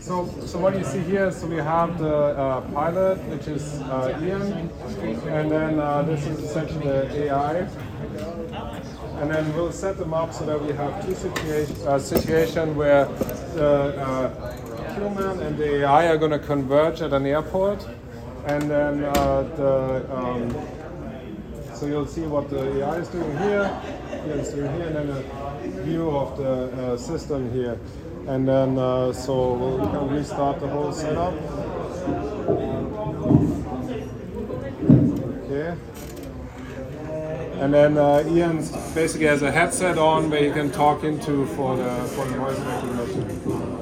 So, so what you see here, so we have the uh, pilot, which is uh, Ian, and then uh, this is essentially the AI. And then we'll set them up so that we have two situation, uh, situation where the uh, human and the AI are going to converge at an airport, and then uh, the um, so you'll see what the AI is doing here, Is doing here, and then a view of the uh, system here. And then, uh, so we can restart the whole setup. Okay. And then uh, Ian basically has a headset on where you can talk into for the for the voice recognition.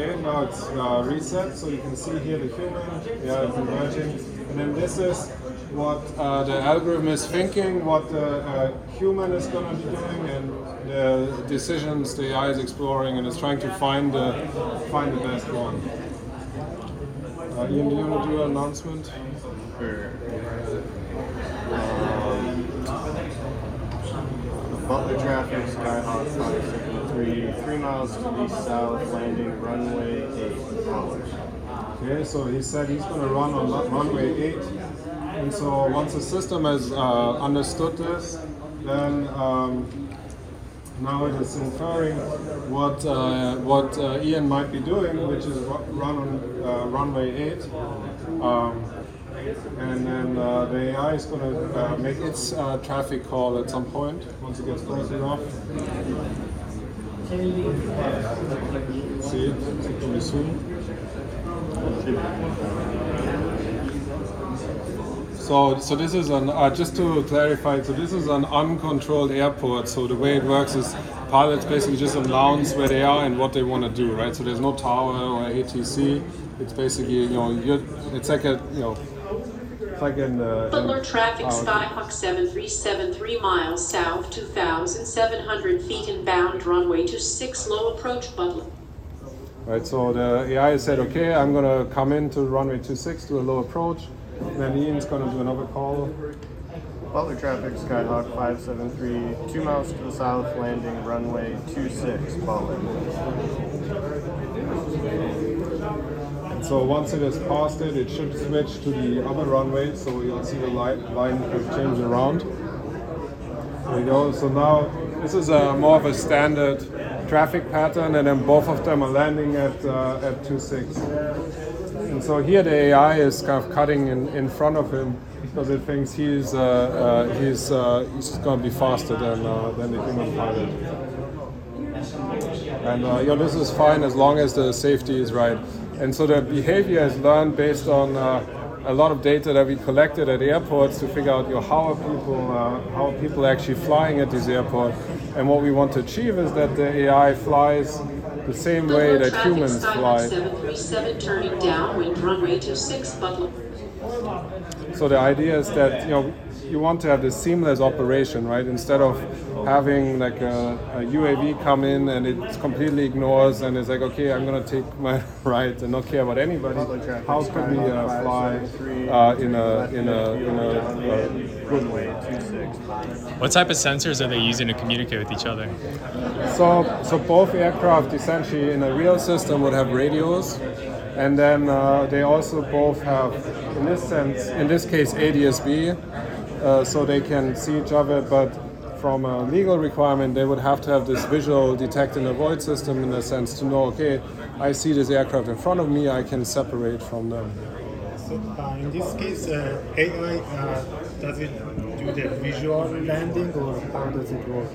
Okay, now it's uh, reset, so you can see here the human, yeah, it's emerging. And then this is what uh, the algorithm is thinking, what the uh, human is going to be doing, and the decisions the AI is exploring, and is trying to find the find the best one. Uh, Ian, do you want to do an announcement? Sure. Um, Butler traffic, Skyhawk 573, three miles to the south, landing runway 8. Okay, so he said he's going to run on runway 8. And so once the system has uh, understood this, then um, now it is inferring what uh, what uh, Ian might be doing, which is run on uh, runway 8. Um, and then uh, the AI is going to uh, make its uh, traffic call at some point once it gets close enough. So, so this is an uh, just to clarify. So this is an uncontrolled airport. So the way it works is pilots basically just announce where they are and what they want to do, right? So there's no tower or ATC. It's basically you know it's like a you know it's uh, like in the in- Butler traffic oh. Skyhawk 7373 miles south, 2,700 feet inbound, runway to 6 low approach Butler. Right, so the AI said, okay, I'm gonna come into runway 26, do a low approach. Then Ian's gonna do another call. Butler traffic, Skyhawk 573, two miles to the south, landing runway 26. Butler. So once it has passed it, it should switch to the other runway. So you'll see the line, line has changed around. There we go. So now this is a more of a standard traffic pattern, and then both of them are landing at uh, at 26. And so here the AI is kind of cutting in, in front of him because it thinks he's uh, uh, he's uh, he's going to be faster than uh, than the human pilot. And uh, you know, this is fine as long as the safety is right. And so the behavior is learned based on uh, a lot of data that we collected at airports to figure out you know, how are people uh, how are people actually flying at this airport. And what we want to achieve is that the AI flies the same way that humans fly. 737 turning downwind, runway 26 Butler. So the idea is that you know you want to have this seamless operation, right? Instead of having like a, a UAV come in and it completely ignores and it's like, okay, I'm gonna take my right and not care about anybody. How could we uh, fly uh, in a in a in a uh, good way? What type of sensors are they using to communicate with each other? So, so both aircraft essentially in a real system would have radios, and then uh, they also both have, in this sense, in this case, ADSB, uh, so they can see each other. But from a legal requirement, they would have to have this visual detect and avoid system in a sense to know, okay, I see this aircraft in front of me, I can separate from them. So uh, in this case, uh, AI uh, does it do the visual landing or how does it work?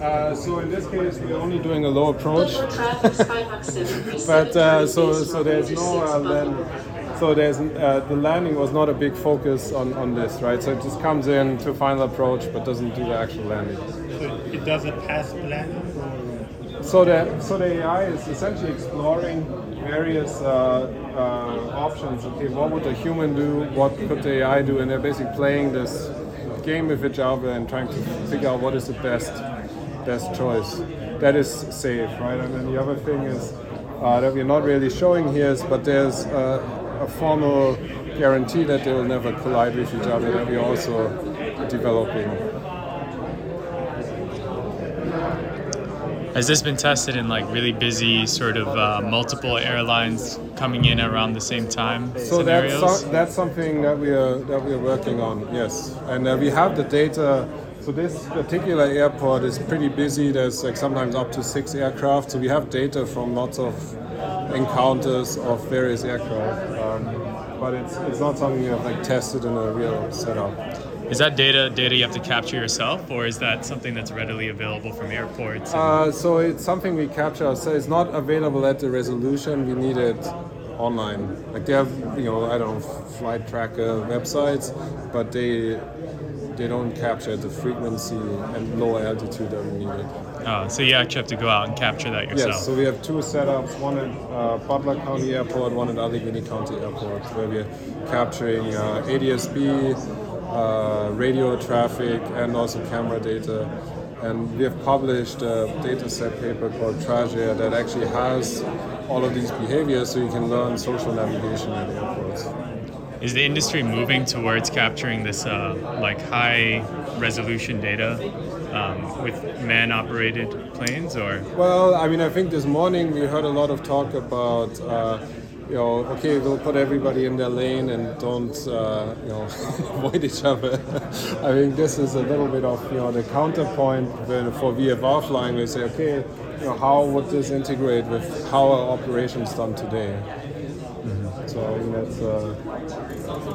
Uh, so in this case, we're only doing a low approach. Butler traffic Skyhawk 737 but uh, so so there's no uh, Butler. then so there's uh, the landing was not a big focus on, on this right? So it just comes in to final approach but doesn't do the actual landing. So it does a pass planning or so the so the AI is essentially exploring various uh, uh, options. Okay what would a human do? What could the AI do? And they're basically playing this game with each other and trying to figure out what is the best best choice that is safe right and then the other thing is uh, that we're not really showing here is but there's uh, a formal guarantee that they will never collide with each other that we're also developing Has this been tested in like really busy, sort of uh, multiple airlines coming in around the same time So that's scenarios? so, that's something that we are that we are working on. Yes, and uh, we have the data. So this particular airport is pretty busy. There's like sometimes up to six aircraft. So we have data from lots of encounters of various aircraft. Um, but it's it's not something you have like tested in a real setup. Is that data data you have to capture yourself, or is that something that's readily available from airports? and- Uh, so it's something we capture. So it's not available at the resolution. We need it online. Like they have, you know, I don't know, flight tracker websites, but they they don't capture the frequency and low altitude that we needed. oh, so you actually have to go out and capture that yourself. Yes. So we have two setups: one at uh, Butler County Airport, one at Allegheny County Airport, where we're capturing uh, ADSB, uh, radio traffic, and also camera data. And we have published a data set paper called TrajAir that actually has all of these behaviors, so you can learn social navigation at airports. Is the industry moving towards capturing this uh, like high resolution data um, with man-operated planes, or Well, I mean, I think this morning we heard a lot of talk about, uh, you know, okay, we'll put everybody in their lane and don't, uh, you know, avoid each other. I think this is a little bit of, you know, the counterpoint for VFR flying. We say, okay, you know, how would this integrate with how are operations done today? So I think that's, uh,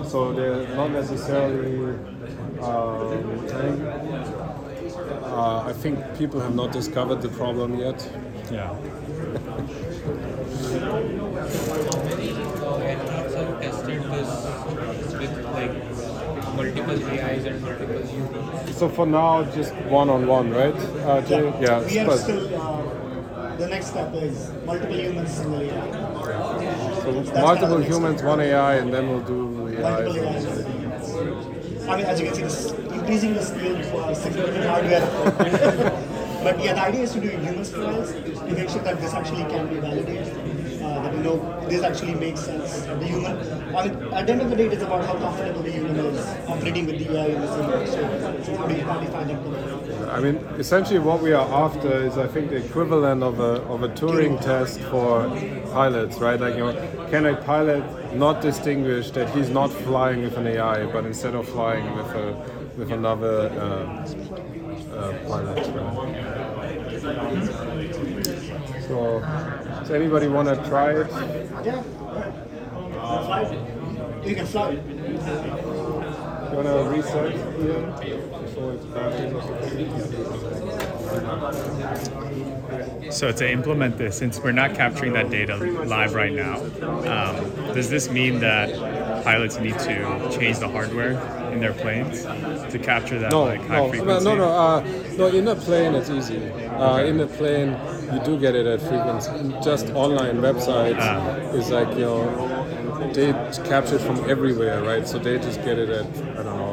so they're not necessarily. Um, I think, uh, I think people have not discovered the problem yet. yeah? aircraft have tested this with like multiple AIs and multiple. So for now, just one on one, right? Uh, Jay? yeah. We are but- still, uh, the next step is multiple humans, single AI. so that's kind multiple of humans, one AI, and then we'll do Multiple AIs. I mean, as you can see, this increasing the scale for significant hardware. but yeah, the idea is to do human trials to make sure that this actually can be validated. Uh, that you know this actually makes sense. The human, I mean, at the end of the day, it's about how comfortable the human is operating with the AI in the same way. So, so how do you quantify that? I mean, essentially, what we are after is, I think, the equivalent of a of a Turing test for pilots, right? Like, you know, can a pilot not distinguish that he's not flying with an AI, but instead of flying with a with another uh, uh, pilot? Right? So, does anybody want to try it? Yeah. You can fly. You want to reset here before it's batteries or something? So to implement this, since we're not capturing that data live right now, um, does this mean that pilots need to change the hardware in their planes to capture that No, like high no, no, frequency? no, no. Uh, no, in a plane it's easy. Uh, in a plane, you do get it at frequency. Just online websites Ah. is like you know, they capture from everywhere, right? So they just get it at I don't know.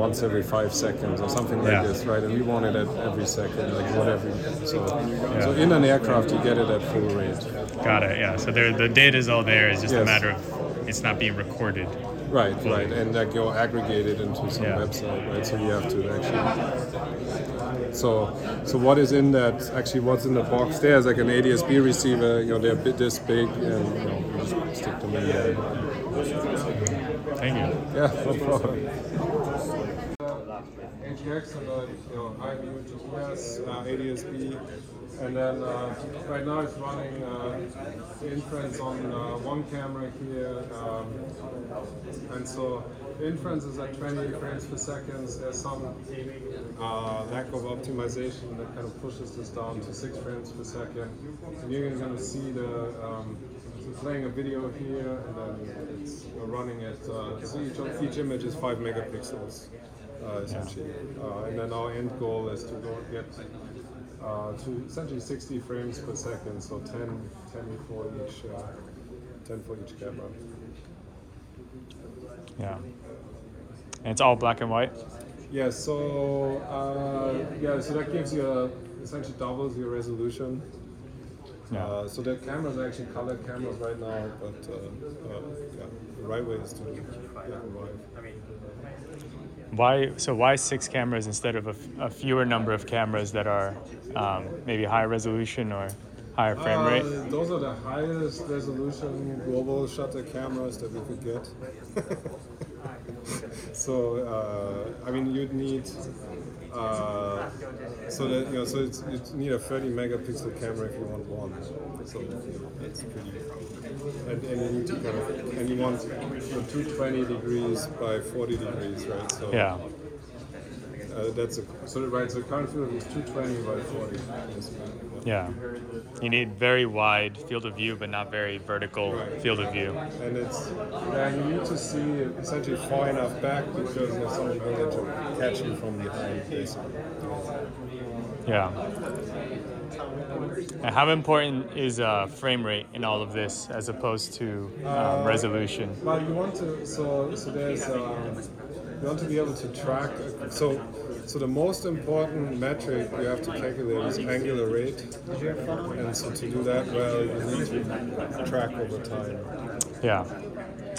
Once every five seconds or something like Yeah. this, right? And we want it at every second, like whatever. So, so in an aircraft, you get it at full rate. Got it. Yeah. So there, the data is all there. It's just a matter of it's not being recorded. Right, right, and like you're aggregated into some Yeah. website, right? So you have to actually. So, so what is in that? Actually, what's in the box there is like an ADSB receiver. You know, they're a bit this big, and you know, you just stick them in there. Thank you. Yeah, no problem. ATX and uh, you GPS, uh, ADSB, and then uh, right now it's running uh, inference on uh, one camera here, um, and so inference is at 20 frames per second. There's some uh, lack of optimization that kind of pushes this down to six frames per second. And you're going to see the um, playing a video here, and then it's uh, running at so each, each image is five megapixels essentially, uh, and then our end goal is to go get uh, to essentially 60 frames per second, so 10, 10 for each, uh, 10 for each camera. Yeah. And it's all black and white. Yeah, so uh, yeah, so that gives you a, essentially doubles your resolution. Yeah. Uh, so the cameras are actually color cameras right now, but uh, uh, yeah, the right way is to do black and white. Why? So why six cameras instead of a fewer number of cameras that are um, maybe higher resolution or higher frame rate? Uh, those are the highest resolution global shutter cameras that we could get. so uh, I mean, you'd need uh, so that you know, so it's, you need a 30 megapixel camera if you want one. So it's pretty. And, and you need to kind of and you want you know, 220 degrees by 40 degrees, right? So Yeah. Uh, that's a so right. So current field is 220 by 40. Yeah. You need very wide field of view, but not very vertical Right. field of view. and it's you need to see essentially far enough back because there's something going to catch you from behind, basically. Yeah. And how important is uh, frame rate in all of this as opposed to um, resolution? But you want to so so there's um, you want to be able to track. So so the most important metric you have to calculate is angular rate, and so to do that well, you need to track over time. Yeah.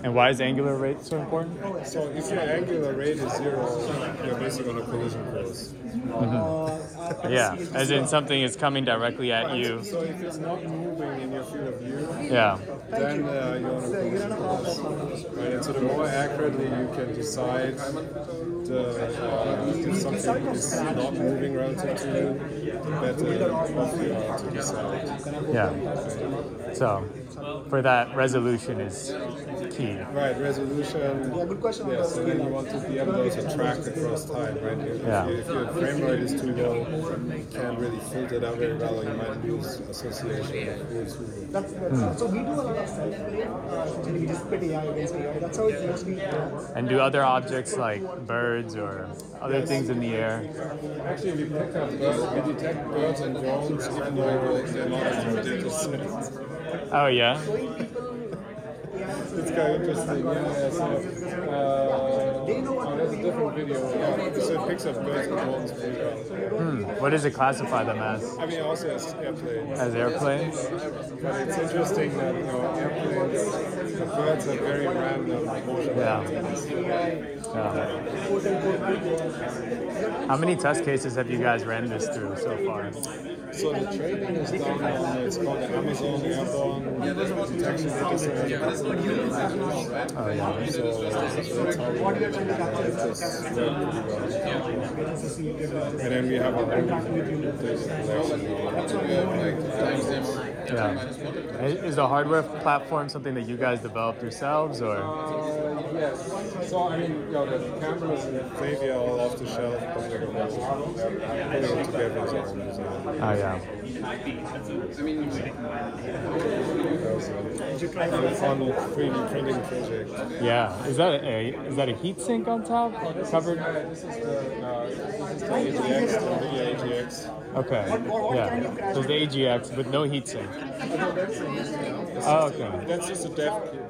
And why is angular rate so important? So if your angular rate is zero, you're basically on a collision course. Mm-hmm. Yeah. As in something is coming directly at you. So if it's not moving in your field of view, Yeah. then uh, you're on a collision course. Right? And so the more accurately you can decide the, uh, if something is not moving relative to you, the better off you are to decide. Yeah. So for that, resolution is key. Right, resolution. Yeah, good question on Yes, the and then you want to be able to track across time, right? If, Yeah. if your frame rate is too low, you can't really filter that very well, you might lose association with who's who. That's, that's so we do a lot of self-play. Uh, we just pit AI against AI. That's how it mostly works. And do other objects like birds or other things in the air? Actually, we pick up birds, we detect birds and drones, even though they're not in our data set. Oh yeah. It's kind of interesting. Yeah, yeah. So, uh, oh, that's a different video. Yeah, so it picks up birds and well. What does it classify them as? I mean, also as airplanes. As airplanes? But it's interesting that you know airplanes, the birds are very random. Yeah. Yeah. How many test cases have you guys ran this through so far? So the training is done on it's called the Amazon Airborne Detection Data Center. Oh yeah. So that's how we manage to get this work pretty well. And then we have our own data. Yeah. Is the hardware platform something that you guys developed yourselves or? Uh, yes. So I mean, you know, the cameras in Xavier are all off the shelf, but we're going to put it together as our own design. Oh yeah. That was a fun 3D printing project. Yeah. Is that a is that a heat sink on top covered? Yeah, this is the uh, this is the AGX, the AGX. Okay. Yeah. There's the AGX with no heat sink. Oh okay. That's just a dev kit.